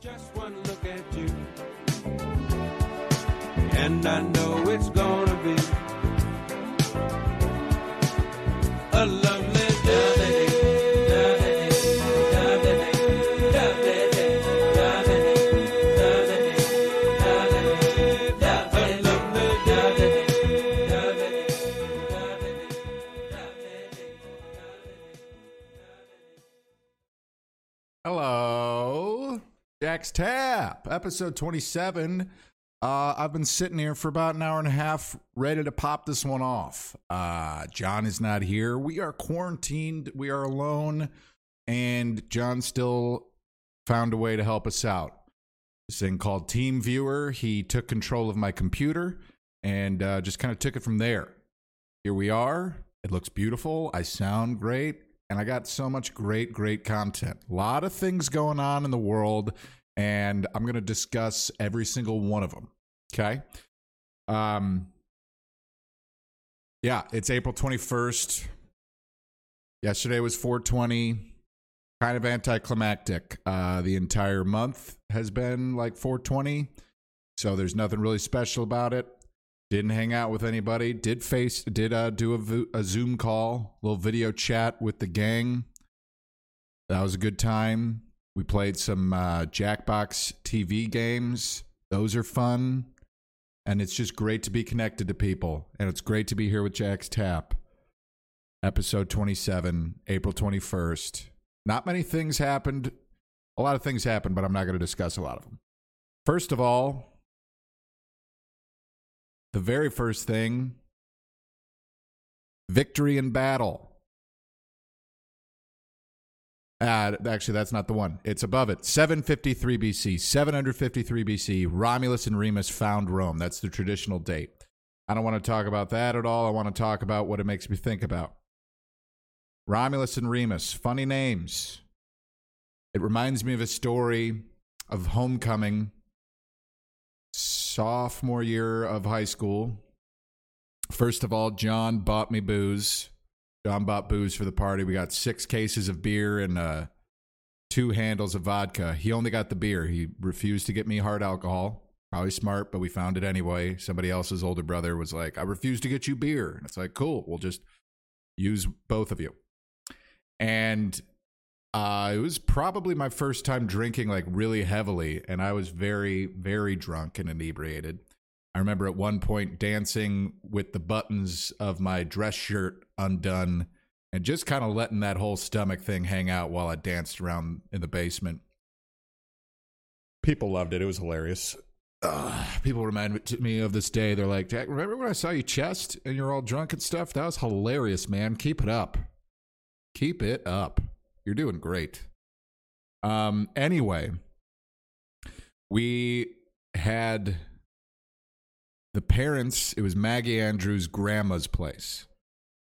Just one look at you, and I know it's gonna Jack's Tap, episode 27. Uh, I've been sitting here for about an hour and a half, ready to pop this one off. Uh, John is not here. We are quarantined. We are alone, and John still found a way to help us out. This thing called Team Viewer. He took control of my computer and uh, just kind of took it from there. Here we are. It looks beautiful. I sound great. And I got so much great, great content. A lot of things going on in the world, and I'm going to discuss every single one of them. Okay. Um, yeah, it's April 21st. Yesterday was 420. Kind of anticlimactic. Uh, the entire month has been like 420. So there's nothing really special about it. Didn't hang out with anybody. Did face did uh, do a, a Zoom call, little video chat with the gang. That was a good time. We played some uh, Jackbox TV games. Those are fun, and it's just great to be connected to people. And it's great to be here with Jack's Tap. Episode twenty-seven, April twenty-first. Not many things happened. A lot of things happened, but I'm not going to discuss a lot of them. First of all, the very first thing victory in battle. Uh, actually, that's not the one. It's above it. 753 BC. 753 BC. Romulus and Remus found Rome. That's the traditional date. I don't want to talk about that at all. I want to talk about what it makes me think about. Romulus and Remus. Funny names. It reminds me of a story of homecoming sophomore year of high school. First of all, John bought me booze. John bought booze for the party. We got six cases of beer and uh, two handles of vodka. He only got the beer. He refused to get me hard alcohol. Probably smart, but we found it anyway. Somebody else's older brother was like, I refuse to get you beer. And it's like, cool, we'll just use both of you. And uh, it was probably my first time drinking like really heavily, and I was very, very drunk and inebriated. I remember at one point dancing with the buttons of my dress shirt undone and just kind of letting that whole stomach thing hang out while I danced around in the basement. People loved it. It was hilarious. Uh, people remind me of this day. They're like, Jack, remember when I saw you chest and you're all drunk and stuff? That was hilarious, man. Keep it up. Keep it up. You're doing great. Um, anyway, we had the parents, it was Maggie Andrews' grandma's place,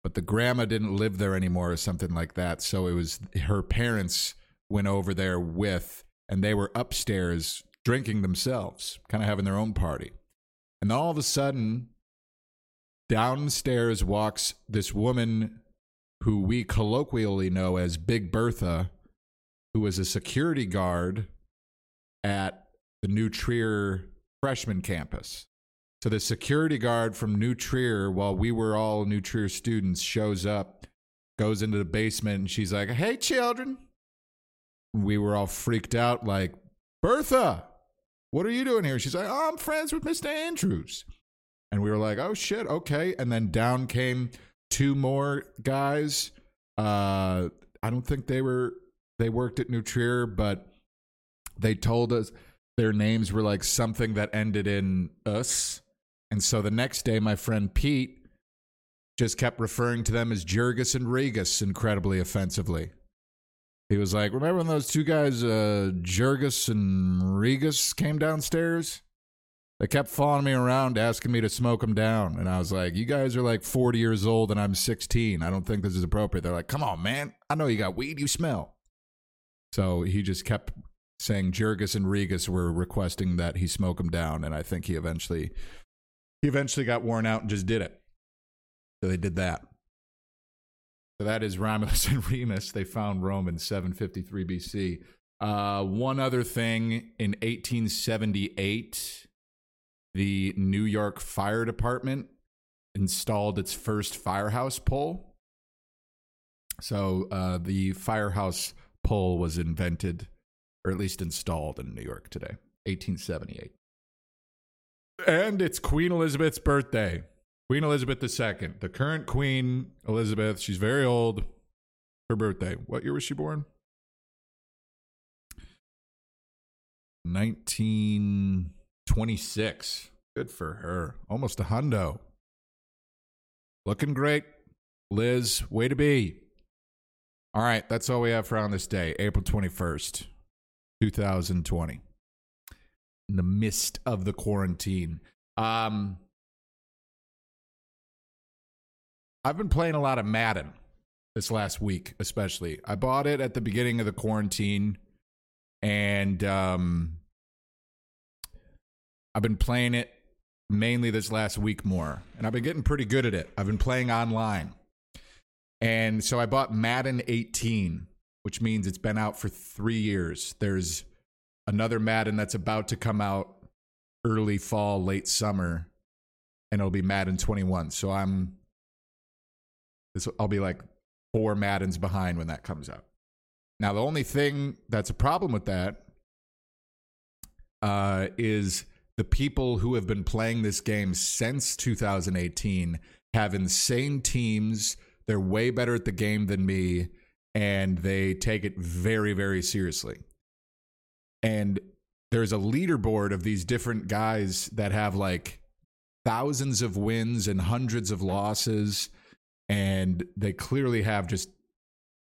but the grandma didn't live there anymore or something like that. So it was her parents went over there with, and they were upstairs drinking themselves, kind of having their own party. And all of a sudden, downstairs walks this woman who we colloquially know as Big Bertha, who was a security guard at the New Trier freshman campus. So the security guard from New Trier, while we were all New Trier students, shows up, goes into the basement, and she's like, Hey, children. We were all freaked out, like, Bertha, what are you doing here? She's like, Oh, I'm friends with Mr. Andrews. And we were like, Oh, shit, okay. And then down came two more guys. Uh, I don't think they were they worked at New Trier, but they told us their names were like something that ended in us. And so the next day, my friend Pete just kept referring to them as Jurgis and Regus incredibly offensively. He was like, Remember when those two guys, uh, Jurgis and Regus, came downstairs? They kept following me around asking me to smoke them down. And I was like, You guys are like 40 years old and I'm 16. I don't think this is appropriate. They're like, Come on, man. I know you got weed. You smell. So he just kept saying Jurgis and Regus were requesting that he smoke them down. And I think he eventually. He eventually got worn out and just did it. So they did that. So that is Romulus and Remus. They found Rome in 753 BC. Uh, one other thing in 1878, the New York Fire Department installed its first firehouse pole. So uh, the firehouse pole was invented, or at least installed in New York today, 1878. And it's Queen Elizabeth's birthday. Queen Elizabeth II, the current Queen Elizabeth. She's very old. Her birthday. What year was she born? 1926. Good for her. Almost a hundo. Looking great. Liz, way to be. All right, that's all we have for on this day, April 21st, 2020. In the midst of the quarantine. Um I've been playing a lot of Madden this last week, especially. I bought it at the beginning of the quarantine and um I've been playing it mainly this last week more, and I've been getting pretty good at it. I've been playing online. And so I bought Madden 18, which means it's been out for three years. There's another Madden that's about to come out early fall, late summer, and it'll be Madden 21. So I'm, this, I'll be like four Maddens behind when that comes out. Now, the only thing that's a problem with that uh, is the people who have been playing this game since 2018 have insane teams. They're way better at the game than me, and they take it very, very seriously. And there's a leaderboard of these different guys that have like thousands of wins and hundreds of losses, and they clearly have just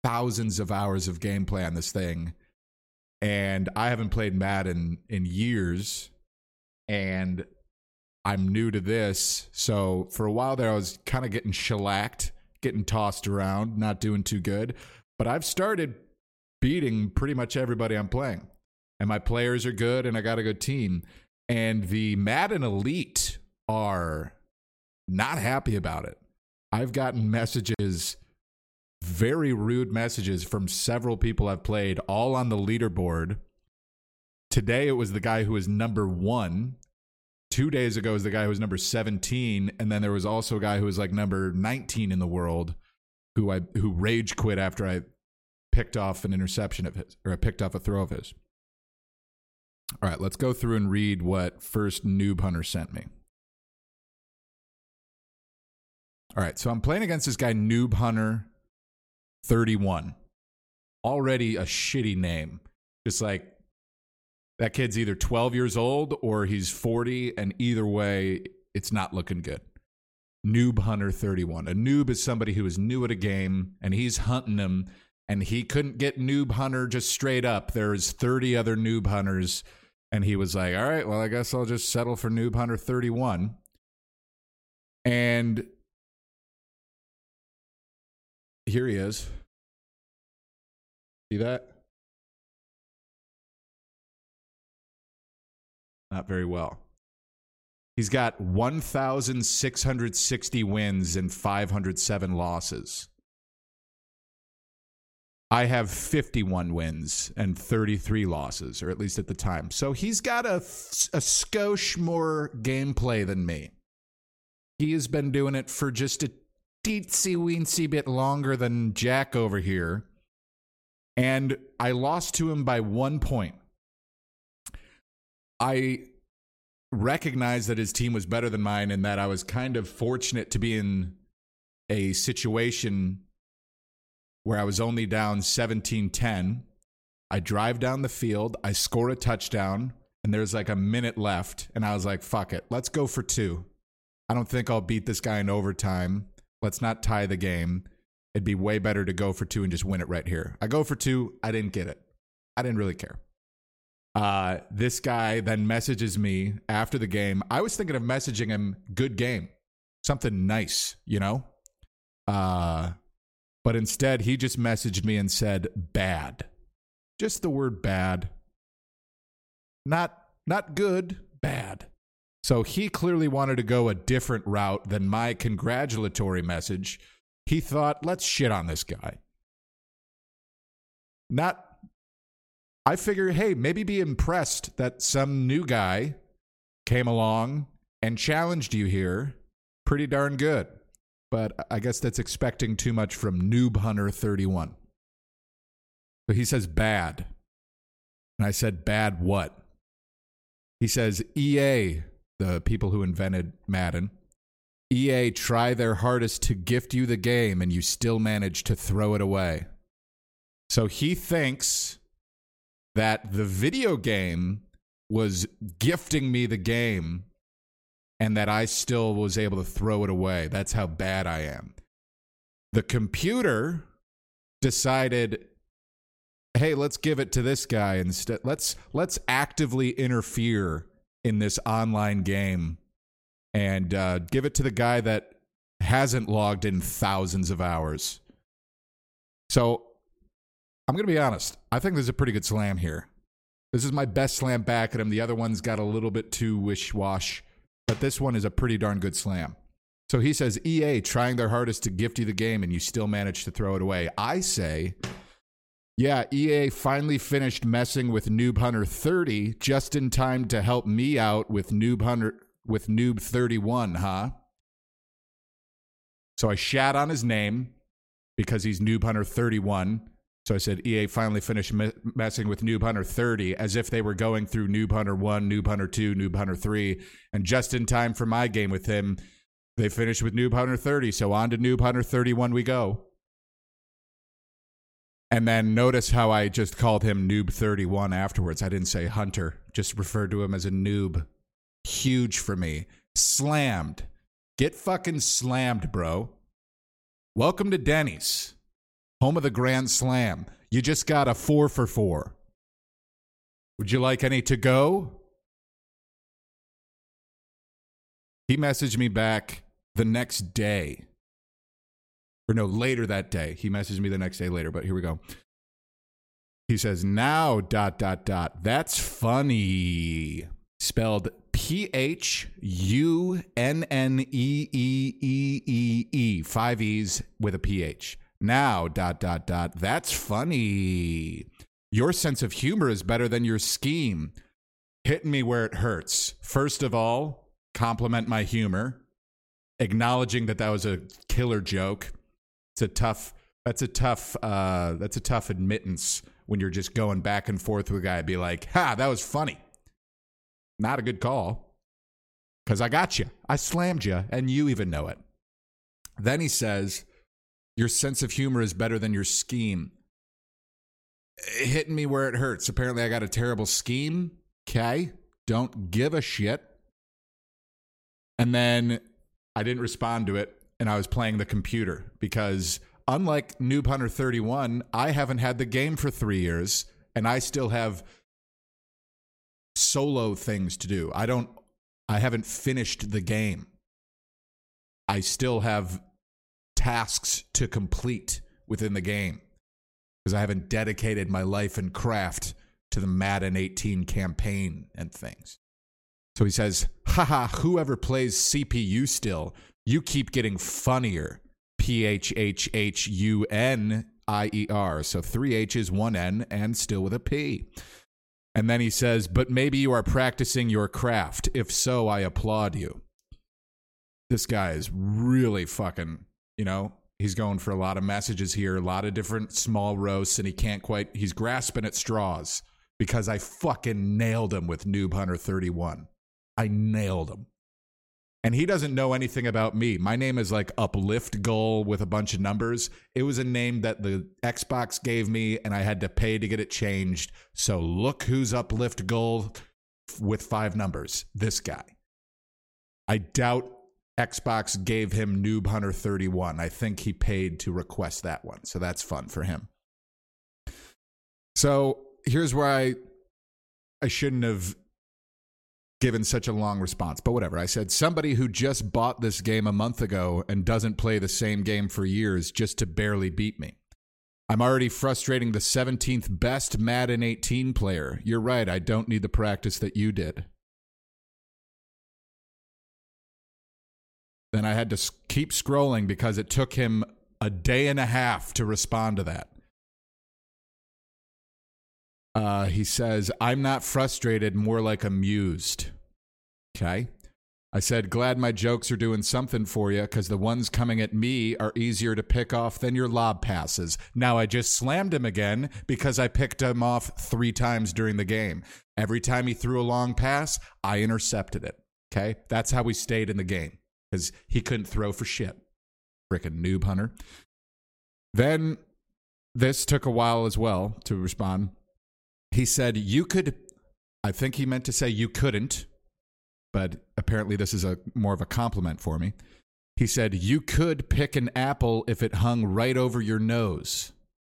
thousands of hours of gameplay on this thing. And I haven't played Madden in years and I'm new to this. So for a while there, I was kind of getting shellacked, getting tossed around, not doing too good. But I've started beating pretty much everybody I'm playing. And my players are good, and I got a good team. And the Madden Elite are not happy about it. I've gotten messages, very rude messages from several people I've played, all on the leaderboard Today it was the guy who was number one. Two days ago was the guy who was number 17. And then there was also a guy who was like number 19 in the world who I who rage quit after I picked off an interception of his or I picked off a throw of his. All right, let's go through and read what first noob hunter sent me. All right, so I'm playing against this guy Noob Hunter 31. Already a shitty name. Just like that kid's either 12 years old or he's 40, and either way, it's not looking good. Noob Hunter 31. A noob is somebody who is new at a game and he's hunting them, and he couldn't get Noob Hunter just straight up. There's 30 other Noob Hunters, and he was like, all right, well, I guess I'll just settle for Noob Hunter 31. And here he is. See that? Not very well. He's got 1,660 wins and 507 losses. I have 51 wins and 33 losses, or at least at the time. So he's got a, a skosh more gameplay than me. He has been doing it for just a teensy weensy bit longer than Jack over here. And I lost to him by one point. I recognized that his team was better than mine and that I was kind of fortunate to be in a situation where I was only down 17 10. I drive down the field, I score a touchdown, and there's like a minute left. And I was like, fuck it, let's go for two. I don't think I'll beat this guy in overtime. Let's not tie the game. It'd be way better to go for two and just win it right here. I go for two, I didn't get it. I didn't really care. Uh, this guy then messages me after the game. I was thinking of messaging him, good game, something nice, you know? Uh, but instead, he just messaged me and said, bad. Just the word bad. Not, not good, bad. So he clearly wanted to go a different route than my congratulatory message. He thought, let's shit on this guy. Not I figure, hey, maybe be impressed that some new guy came along and challenged you here. Pretty darn good. But I guess that's expecting too much from Noob Hunter 31. So he says bad. And I said, bad what? He says, EA, the people who invented Madden, EA try their hardest to gift you the game and you still manage to throw it away. So he thinks that the video game was gifting me the game and that I still was able to throw it away. That's how bad I am. The computer decided hey, let's give it to this guy instead. Let's let's actively interfere in this online game and uh, give it to the guy that hasn't logged in thousands of hours. So I'm going to be honest. I think there's a pretty good slam here. This is my best slam back at him. The other one's got a little bit too wish wash, but this one is a pretty darn good slam. So he says EA trying their hardest to gift you the game and you still manage to throw it away. I say yeah, EA finally finished messing with Noob Hunter 30 just in time to help me out with Noob Hunter with Noob 31, huh? So I shat on his name because he's Noob Hunter 31. So I said EA finally finished me- messing with Noob Hunter 30 as if they were going through Noob Hunter 1, Noob Hunter 2, Noob Hunter 3, and just in time for my game with him, they finished with Noob Hunter 30. So on to Noob Hunter 31 we go. And then notice how I just called him Noob 31 afterwards. I didn't say Hunter, just referred to him as a noob. Huge for me. Slammed. Get fucking slammed, bro. Welcome to Denny's, home of the Grand Slam. You just got a four for four. Would you like any to go? He messaged me back the next day or no, later that day. He messaged me the next day later, but here we go. He says, now, dot, dot, dot. That's funny. Spelled P H U N N E E E E E. Five E's with a P H. Now, dot, dot, dot. That's funny. Your sense of humor is better than your scheme. Hitting me where it hurts. First of all, compliment my humor, acknowledging that that was a killer joke it's a tough. That's a tough. Uh, that's a tough admittance when you're just going back and forth with a guy. Be like, "Ha, that was funny." Not a good call. Because I got you. I slammed you, and you even know it. Then he says, Your sense of humor is better than your scheme. Hitting me where it hurts. Apparently, I got a terrible scheme. Okay. Don't give a shit. And then I didn't respond to it and I was playing the computer because unlike Noob Hunter 31, I haven't had the game for three years and I still have solo things to do. I don't, I haven't finished the game. I still have tasks to complete within the game because I haven't dedicated my life and craft to the Madden 18 campaign and things. So he says, haha, whoever plays CPU still you keep getting funnier. P H H H U N I E R. So three H's, one N, and still with a P. And then he says, But maybe you are practicing your craft. If so, I applaud you. This guy is really fucking, you know, he's going for a lot of messages here, a lot of different small roasts, and he can't quite, he's grasping at straws because I fucking nailed him with Noob Hunter 31. I nailed him and he doesn't know anything about me. My name is like Uplift Goal with a bunch of numbers. It was a name that the Xbox gave me, and I had to pay to get it changed. So look who's Uplift Goal with five numbers. This guy. I doubt Xbox gave him Noob Hunter 31. I think he paid to request that one. So that's fun for him. So here's where I I shouldn't have given such a long response, but whatever. I said, somebody who just bought this game a month ago and doesn't play the same game for years just to barely beat me. I'm already frustrating the 17th best Madden 18 player. You're right, I don't need the practice that you did. Then I had to keep scrolling because it took him a day and a half to respond to that. Uh, he says, I'm not frustrated, more like amused. Okay. I said, glad my jokes are doing something for you because the ones coming at me are easier to pick off than your lob passes. Now I just slammed him again because I picked him off three times during the game. Every time he threw a long pass, I intercepted it. Okay. That's how we stayed in the game because he couldn't throw for shit. Frickin' noob hunter. Then this took a while as well to respond. He said, You could, I think he meant to say you couldn't, but apparently this is a more of a compliment for me. He said, You could pick an apple if it hung right over your nose.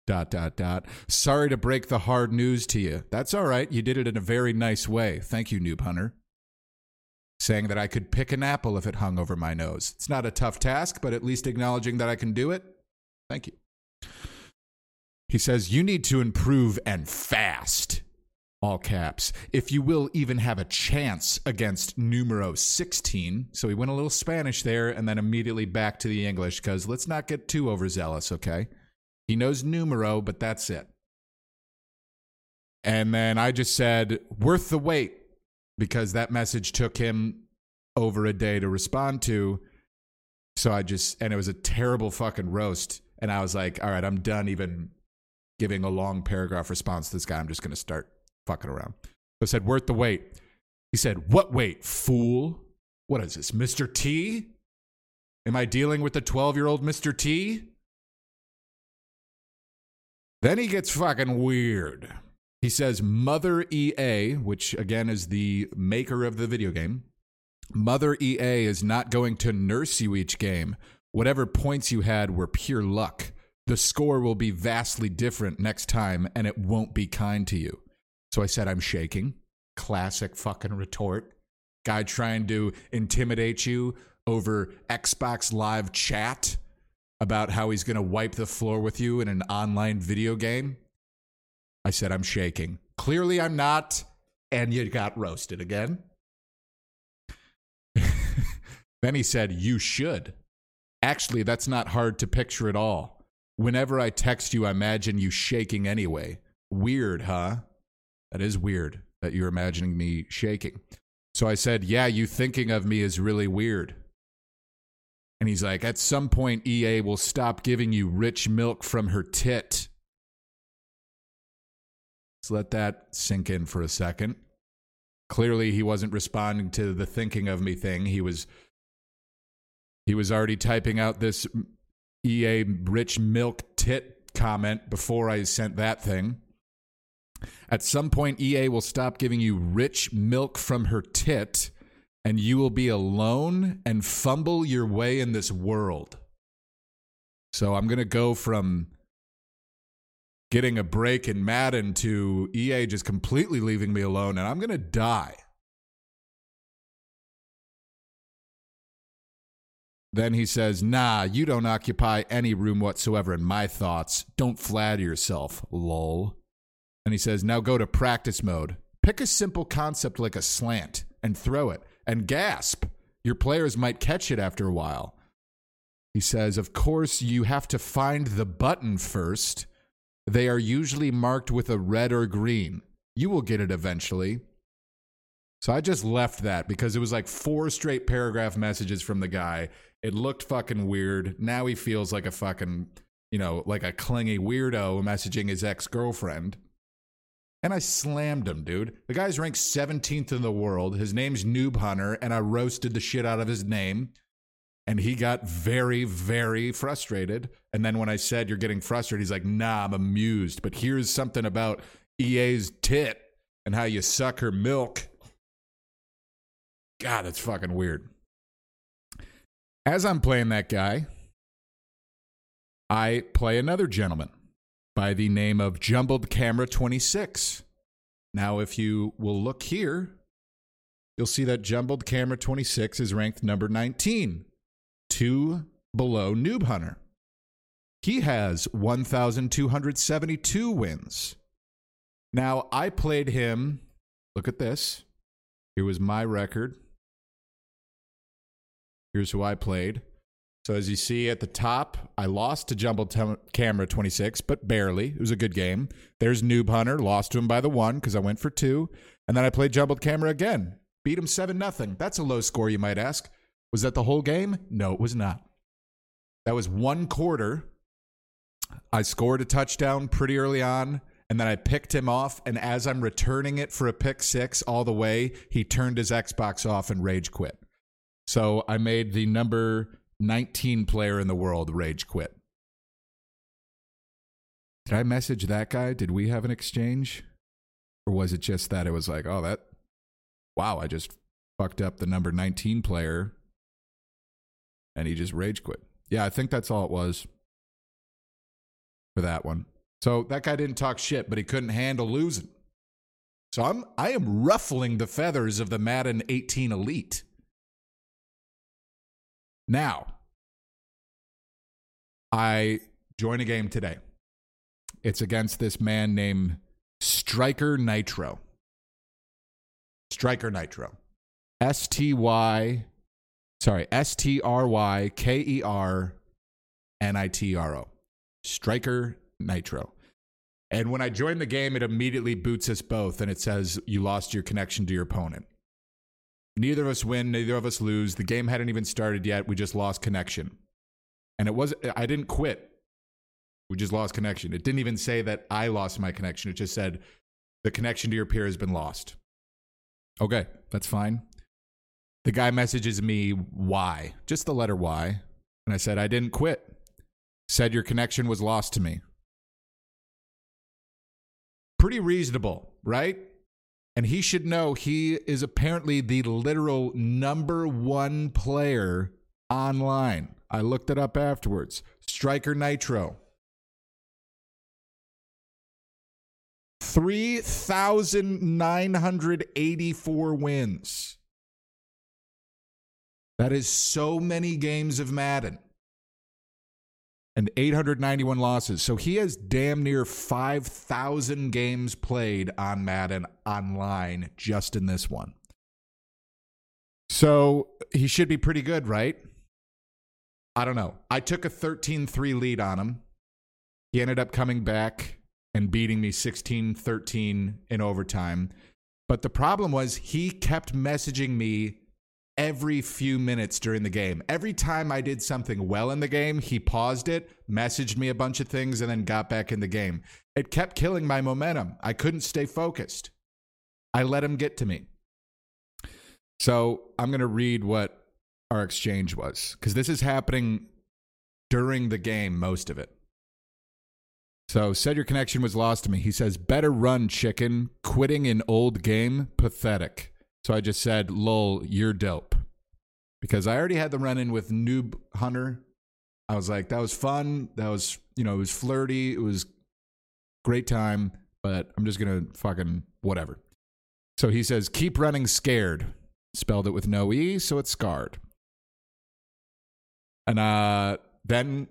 Dot, dot, dot. Sorry to break the hard news to you. That's all right. You did it in a very nice way. Thank you, Noob Hunter. Saying that I could pick an apple if it hung over my nose. It's not a tough task, but at least acknowledging that I can do it. Thank you. He says, You need to improve and fast. All caps. If you will even have a chance against numero 16. So he went a little Spanish there and then immediately back to the English because let's not get too overzealous, okay? He knows numero, but that's it. And then I just said, worth the wait because that message took him over a day to respond to. So I just, and it was a terrible fucking roast. And I was like, all right, I'm done even giving a long paragraph response to this guy. I'm just going to start fucking around. I said, worth the wait. He said, what wait, fool? What is this, Mr. T? Am I dealing with the 12 year old Mr. T? Then he gets fucking weird. He says, Mother EA, which again is the maker of the video game, Mother EA is not going to nurse you each game. Whatever points you had were pure luck. The score will be vastly different next time, and it won't be kind to you. So I said, I'm shaking. Classic fucking retort. Guy trying to intimidate you over Xbox Live chat about how he's going to wipe the floor with you in an online video game. I said, I'm shaking. Clearly, I'm not. And you got roasted again. then he said, You should. Actually, that's not hard to picture at all. Whenever I text you, I imagine you shaking anyway. Weird, huh? That is weird that you're imagining me shaking. So I said, Yeah, you thinking of me is really weird. And he's like, At some point, EA will stop giving you rich milk from her tit. Let's let that sink in for a second. Clearly, he wasn't responding to the thinking of me thing. He was he was already typing out this EA rich milk tit comment before I sent that thing. At some point, EA will stop giving you rich milk from her tit, and you will be alone and fumble your way in this world. So I'm going to go from getting a break in Madden to EA just completely leaving me alone, and I'm going to die. Then he says, Nah, you don't occupy any room whatsoever in my thoughts. Don't flatter yourself, lol. And he says, Now go to practice mode. Pick a simple concept like a slant and throw it and gasp. Your players might catch it after a while. He says, Of course, you have to find the button first. They are usually marked with a red or green. You will get it eventually. So I just left that because it was like four straight paragraph messages from the guy. It looked fucking weird. Now he feels like a fucking, you know, like a clingy weirdo messaging his ex girlfriend. And I slammed him, dude. The guy's ranked 17th in the world. His name's Noob Hunter, and I roasted the shit out of his name. And he got very, very frustrated. And then when I said, You're getting frustrated, he's like, Nah, I'm amused. But here's something about EA's tit and how you suck her milk. God, that's fucking weird. As I'm playing that guy, I play another gentleman by the name of Jumbled Camera 26. Now, if you will look here, you'll see that Jumbled Camera 26 is ranked number 19, two below Noob Hunter. He has 1,272 wins. Now, I played him. Look at this. Here was my record. Here's who I played. So as you see at the top, I lost to Jumbled Tem- Camera 26, but barely. It was a good game. There's Noob Hunter, lost to him by the one because I went for two, and then I played Jumbled Camera again, beat him seven nothing. That's a low score, you might ask. Was that the whole game? No, it was not. That was one quarter. I scored a touchdown pretty early on, and then I picked him off. And as I'm returning it for a pick six all the way, he turned his Xbox off and rage quit. So I made the number 19 player in the world rage quit. Did I message that guy? Did we have an exchange? Or was it just that it was like, oh, that, wow, I just fucked up the number 19 player and he just rage quit. Yeah, I think that's all it was for that one. So that guy didn't talk shit, but he couldn't handle losing. So I'm I am ruffling the feathers of the Madden 18 elite. Now, I join a game today. It's against this man named Stryker Nitro. Stryker Nitro. S T Y, sorry, S T R Y K E R N I T R O. Stryker Nitro. And when I join the game, it immediately boots us both and it says you lost your connection to your opponent. Neither of us win, neither of us lose. The game hadn't even started yet. We just lost connection. And it was I didn't quit. We just lost connection. It didn't even say that I lost my connection. It just said the connection to your peer has been lost. Okay, that's fine. The guy messages me why, just the letter Y. And I said, I didn't quit. Said your connection was lost to me. Pretty reasonable, right? And he should know he is apparently the literal number one player online. I looked it up afterwards. Stryker Nitro. 3,984 wins. That is so many games of Madden. And 891 losses. So he has damn near 5,000 games played on Madden online just in this one. So he should be pretty good, right? I don't know. I took a 13 3 lead on him. He ended up coming back and beating me 16 13 in overtime. But the problem was he kept messaging me every few minutes during the game. Every time I did something well in the game, he paused it, messaged me a bunch of things, and then got back in the game. It kept killing my momentum. I couldn't stay focused. I let him get to me. So I'm going to read what our exchange was because this is happening during the game, most of it. So said your connection was lost to me. He says, better run, chicken. Quitting an old game, pathetic. So I just said, lol, you're dope. Because I already had the run in with Noob Hunter. I was like, that was fun. That was, you know, it was flirty. It was great time, but I'm just to fucking whatever. So he says, keep running scared. Spelled it with no E, so it's scarred. And uh, then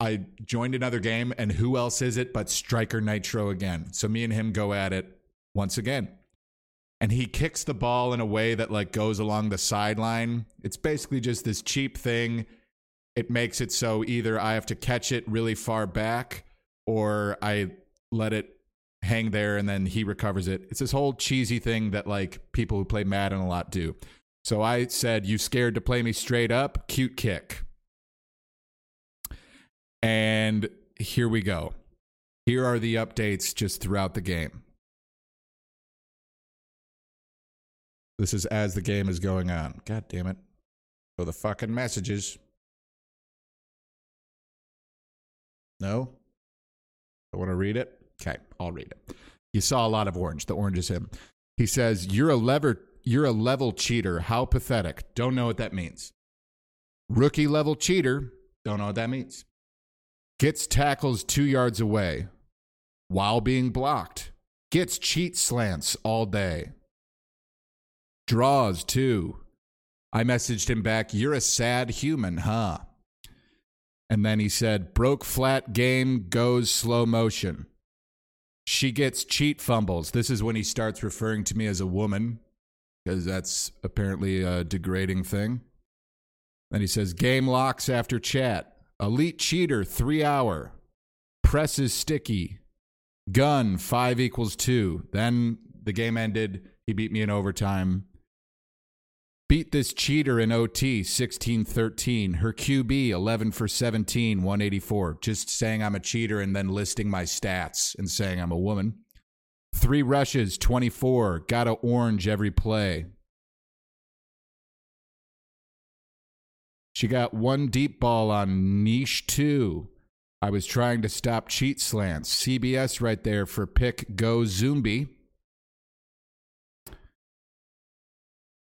I joined another game, and who else is it but Stryker Nitro again? So me and him go at it once again. And he kicks the ball in a way that like goes along the sideline. It's basically just this cheap thing. It makes it so either I have to catch it really far back or I let it hang there and then he recovers it. It's this whole cheesy thing that like people who play Madden a lot do. So I said, You scared to play me straight up? Cute kick. And here we go. Here are the updates just throughout the game. This is as the game is going on. God damn it. So the fucking messages. No? I want to read it? Okay, I'll read it. You saw a lot of orange. The orange is him. He says, You're a lever you're a level cheater. How pathetic. Don't know what that means. Rookie level cheater. Don't know what that means. Gets tackles two yards away while being blocked. Gets cheat slants all day. Draws too. I messaged him back, You're a sad human, huh? And then he said, Broke flat game goes slow motion. She gets cheat fumbles. This is when he starts referring to me as a woman because that's apparently a degrading thing. Then he says, game locks after chat. Elite cheater, three hour. Press is sticky. Gun, five equals two. Then the game ended. He beat me in overtime. Beat this cheater in OT, 16 13. Her QB, 11 for 17, 184. Just saying I'm a cheater and then listing my stats and saying I'm a woman. Three rushes, 24. Got a orange every play. She got one deep ball on niche two. I was trying to stop cheat slants. CBS right there for pick go Zumbi.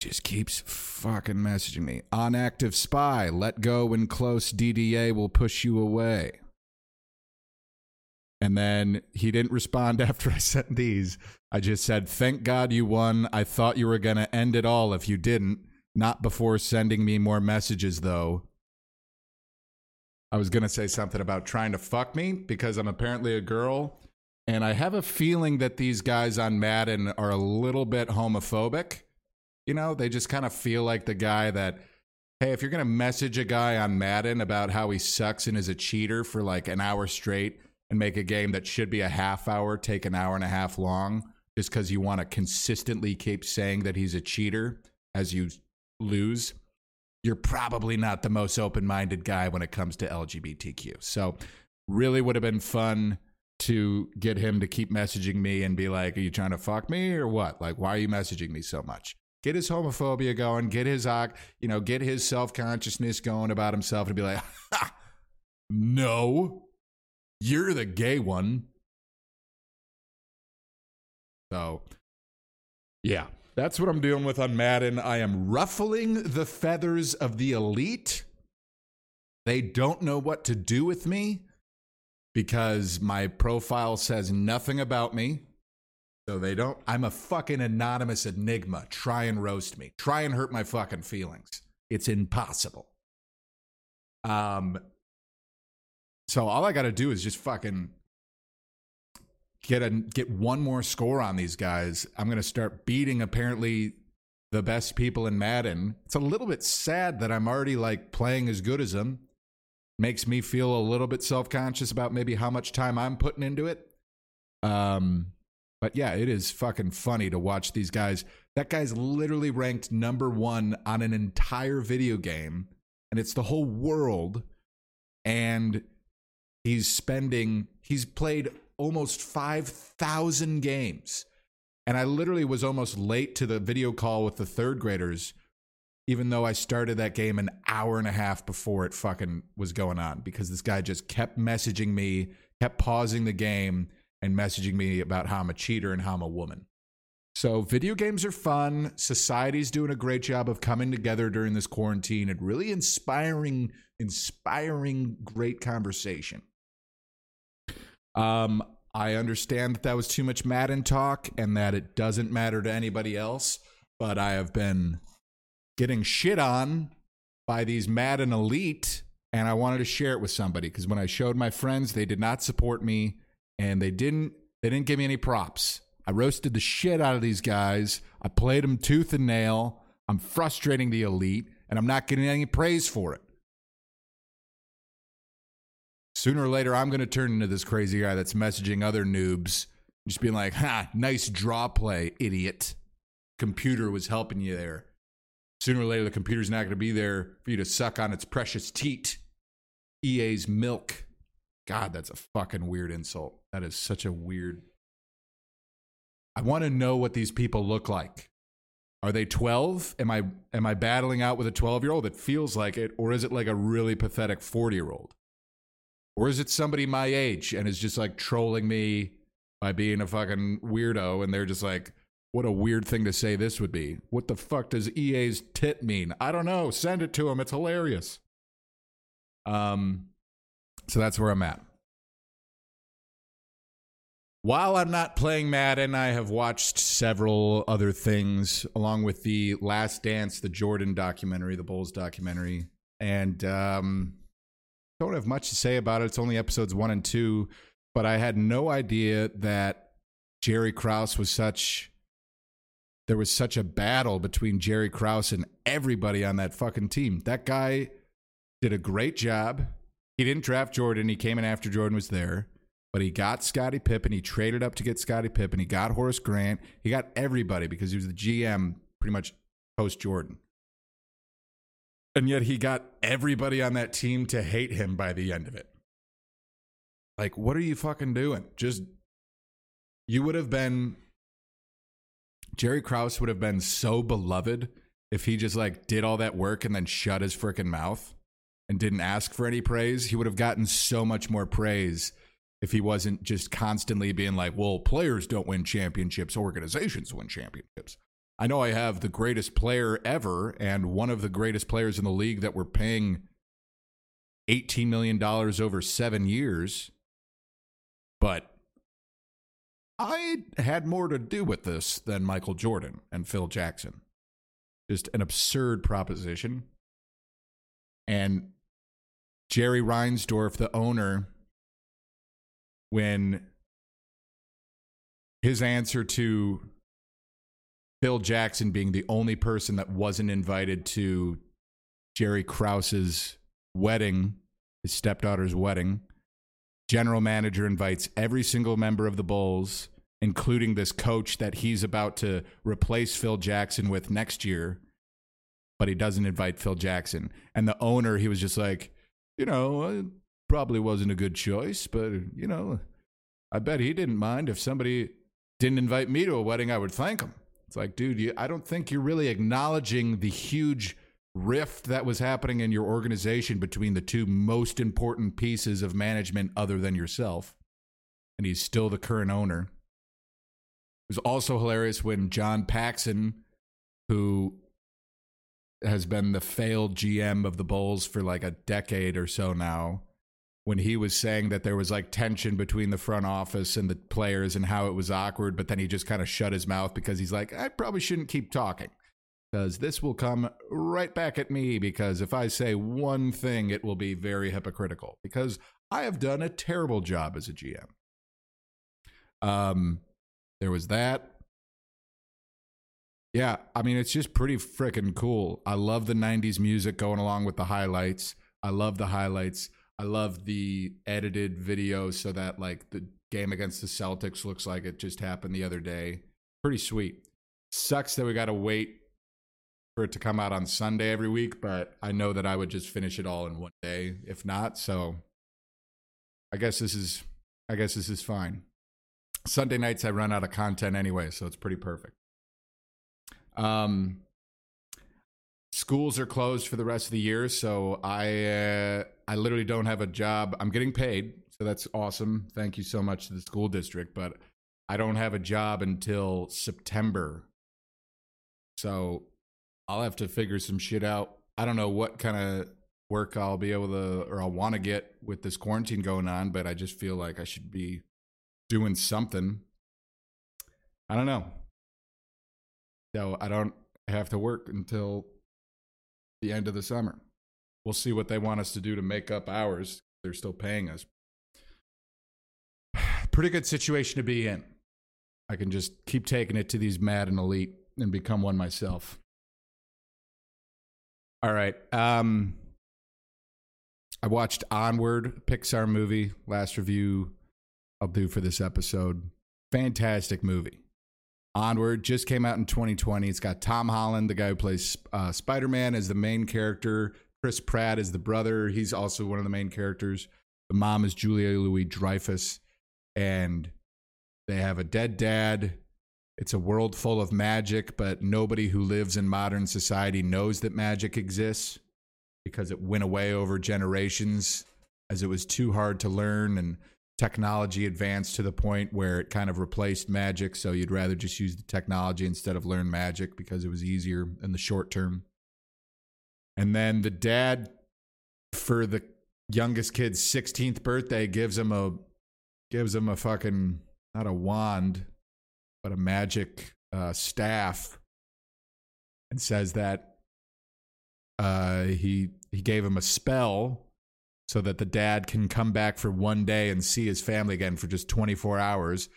Just keeps fucking messaging me. On active spy, let go when close DDA will push you away. And then he didn't respond after I sent these. I just said, Thank God you won. I thought you were going to end it all if you didn't. Not before sending me more messages, though. I was going to say something about trying to fuck me because I'm apparently a girl. And I have a feeling that these guys on Madden are a little bit homophobic. You know, they just kind of feel like the guy that, hey, if you're going to message a guy on Madden about how he sucks and is a cheater for like an hour straight and make a game that should be a half hour take an hour and a half long just because you want to consistently keep saying that he's a cheater as you lose, you're probably not the most open minded guy when it comes to LGBTQ. So, really would have been fun to get him to keep messaging me and be like, Are you trying to fuck me or what? Like, why are you messaging me so much? Get his homophobia going, get his, you know, get his self consciousness going about himself and be like, no, you're the gay one. So, yeah, that's what I'm dealing with on Madden. I am ruffling the feathers of the elite. They don't know what to do with me because my profile says nothing about me. So they don't, I'm a fucking anonymous enigma. Try and roast me, try and hurt my fucking feelings. It's impossible. Um, so all I got to do is just fucking get a get one more score on these guys. I'm going to start beating apparently the best people in Madden. It's a little bit sad that I'm already like playing as good as them. Makes me feel a little bit self-conscious about maybe how much time I'm putting into it. Um but yeah, it is fucking funny to watch these guys. That guy's literally ranked number 1 on an entire video game and it's the whole world and he's spending he's played almost 5,000 games. And I literally was almost late to the video call with the third graders, even though I started that game an hour and a half before it fucking was going on because this guy just kept messaging me, kept pausing the game and messaging me about how I'm a cheater and how I'm a woman. So, video games are fun. Society's doing a great job of coming together during this quarantine and really inspiring, inspiring great conversation. Um, I understand that that was too much Madden talk and that it doesn't matter to anybody else, but I have been getting shit on by these Madden elite and I wanted to share it with somebody because when I showed my friends, they did not support me and they didn't they didn't give me any props. I roasted the shit out of these guys. I played them tooth and nail. I'm frustrating the elite and I'm not getting any praise for it sooner or later I'm going to turn into this crazy guy that's messaging other noobs, just being like, "Ha, nice draw play, idiot. Computer was helping you there." Sooner or later, the computer's not going to be there for you to suck on its precious teat. EA's milk. God, that's a fucking weird insult. That is such a weird. I want to know what these people look like. Are they 12? Am I am I battling out with a 12-year-old that feels like it or is it like a really pathetic 40-year-old? Or is it somebody my age and is just like trolling me by being a fucking weirdo and they're just like, what a weird thing to say this would be. What the fuck does EA's tit mean? I don't know. Send it to him. It's hilarious. Um so that's where I'm at. While I'm not playing Madden, I have watched several other things along with the Last Dance, the Jordan documentary, the Bulls documentary. And um don't have much to say about it. It's only episodes one and two, but I had no idea that Jerry Krause was such. There was such a battle between Jerry Krause and everybody on that fucking team. That guy did a great job. He didn't draft Jordan. He came in after Jordan was there, but he got Scottie Pippen. He traded up to get Scottie Pippen. He got Horace Grant. He got everybody because he was the GM pretty much post Jordan. And yet he got everybody on that team to hate him by the end of it. Like, what are you fucking doing? Just, you would have been, Jerry Krause would have been so beloved if he just like did all that work and then shut his freaking mouth and didn't ask for any praise. He would have gotten so much more praise if he wasn't just constantly being like, well, players don't win championships, organizations win championships. I know I have the greatest player ever and one of the greatest players in the league that we're paying $18 million over seven years, but I had more to do with this than Michael Jordan and Phil Jackson. Just an absurd proposition. And Jerry Reinsdorf, the owner, when his answer to Phil Jackson being the only person that wasn't invited to Jerry Krause's wedding, his stepdaughter's wedding, general manager invites every single member of the Bulls, including this coach that he's about to replace Phil Jackson with next year, but he doesn't invite Phil Jackson. And the owner, he was just like, you know, it probably wasn't a good choice, but, you know, I bet he didn't mind if somebody didn't invite me to a wedding, I would thank him. It's like, dude, you, I don't think you're really acknowledging the huge rift that was happening in your organization between the two most important pieces of management other than yourself. And he's still the current owner. It was also hilarious when John Paxson, who has been the failed GM of the Bulls for like a decade or so now, when he was saying that there was like tension between the front office and the players and how it was awkward, but then he just kind of shut his mouth because he's like, I probably shouldn't keep talking because this will come right back at me because if I say one thing, it will be very hypocritical because I have done a terrible job as a GM. Um, there was that. Yeah, I mean, it's just pretty freaking cool. I love the 90s music going along with the highlights. I love the highlights. I love the edited video so that like the game against the Celtics looks like it just happened the other day. Pretty sweet. Sucks that we got to wait for it to come out on Sunday every week, but I know that I would just finish it all in one day if not. So I guess this is I guess this is fine. Sunday nights I run out of content anyway, so it's pretty perfect. Um schools are closed for the rest of the year, so I uh, I literally don't have a job. I'm getting paid, so that's awesome. Thank you so much to the school district, but I don't have a job until September. So I'll have to figure some shit out. I don't know what kind of work I'll be able to or I'll want to get with this quarantine going on, but I just feel like I should be doing something. I don't know. So I don't have to work until the end of the summer. We'll see what they want us to do to make up hours. They're still paying us. Pretty good situation to be in. I can just keep taking it to these Madden elite and become one myself. All right. Um, I watched Onward, Pixar movie. Last review I'll do for this episode. Fantastic movie. Onward just came out in 2020. It's got Tom Holland, the guy who plays uh, Spider Man, as the main character. Chris Pratt is the brother. He's also one of the main characters. The mom is Julia Louis Dreyfus, and they have a dead dad. It's a world full of magic, but nobody who lives in modern society knows that magic exists because it went away over generations as it was too hard to learn and technology advanced to the point where it kind of replaced magic. So you'd rather just use the technology instead of learn magic because it was easier in the short term. And then the dad, for the youngest kid's 16th birthday, gives him a gives him a fucking not a wand, but a magic uh, staff, and says that uh, he he gave him a spell so that the dad can come back for one day and see his family again for just 24 hours.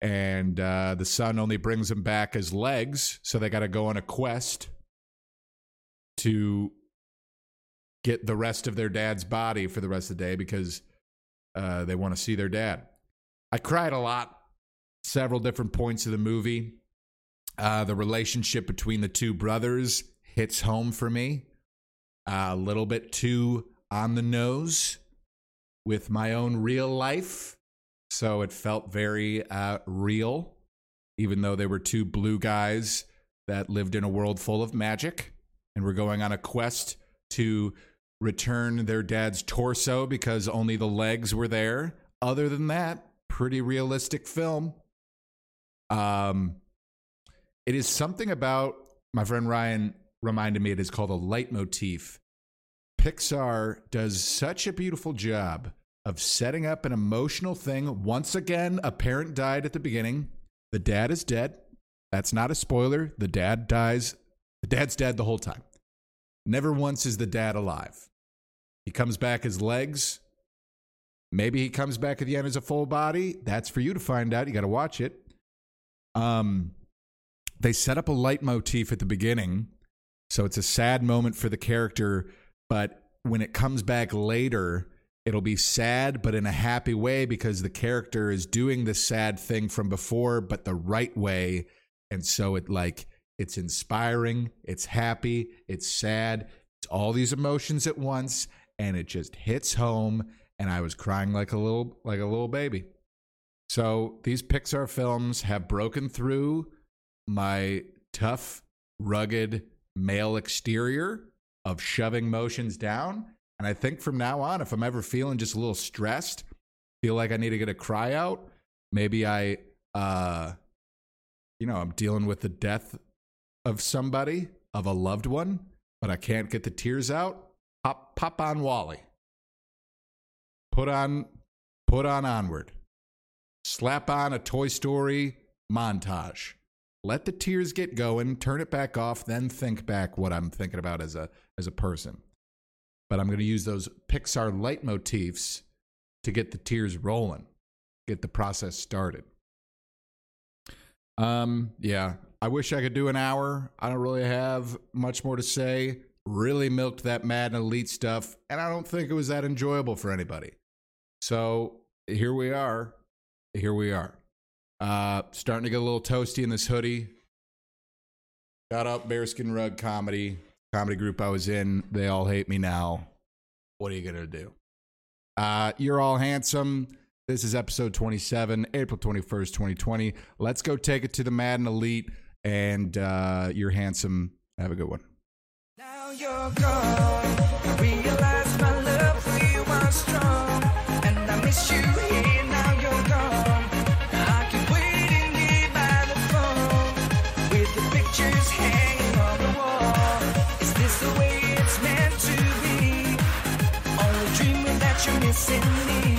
And uh, the son only brings him back his legs, so they got to go on a quest to get the rest of their dad's body for the rest of the day because uh, they want to see their dad. I cried a lot, several different points of the movie. Uh, the relationship between the two brothers hits home for me a little bit too on the nose with my own real life. So it felt very uh, real, even though they were two blue guys that lived in a world full of magic and were going on a quest to return their dad's torso because only the legs were there. Other than that, pretty realistic film. Um, it is something about my friend Ryan reminded me it is called a leitmotif. Pixar does such a beautiful job of setting up an emotional thing. Once again, a parent died at the beginning. The dad is dead. That's not a spoiler. The dad dies. The dad's dead the whole time. Never once is the dad alive. He comes back as legs. Maybe he comes back at the end as a full body. That's for you to find out. You got to watch it. Um, they set up a leitmotif at the beginning, so it's a sad moment for the character. But when it comes back later, it'll be sad, but in a happy way because the character is doing the sad thing from before, but the right way, and so it like it's inspiring, it's happy, it's sad, it's all these emotions at once, and it just hits home. And I was crying like a little like a little baby. So these Pixar films have broken through my tough, rugged male exterior of shoving motions down. And I think from now on, if I'm ever feeling just a little stressed, feel like I need to get a cry out, maybe I, uh, you know, I'm dealing with the death of somebody, of a loved one, but I can't get the tears out. Pop, pop on WALL-E. Put on, put on onward. Slap on a Toy Story montage. Let the tears get going, turn it back off, then think back what I'm thinking about as a as a person. But I'm going to use those Pixar leitmotifs to get the tears rolling, get the process started. Um, yeah, I wish I could do an hour. I don't really have much more to say. Really milked that Madden Elite stuff, and I don't think it was that enjoyable for anybody. So here we are. Here we are. Uh, starting to get a little toasty in this hoodie. Got up Bearskin Rug Comedy, comedy group I was in. They all hate me now. What are you going to do? Uh, you're all handsome. This is episode 27, April 21st, 2020. Let's go take it to the Madden Elite. And uh, you're handsome. Have a good one. Now you're gone. Realize my love for you strong, and I miss you you're missing me.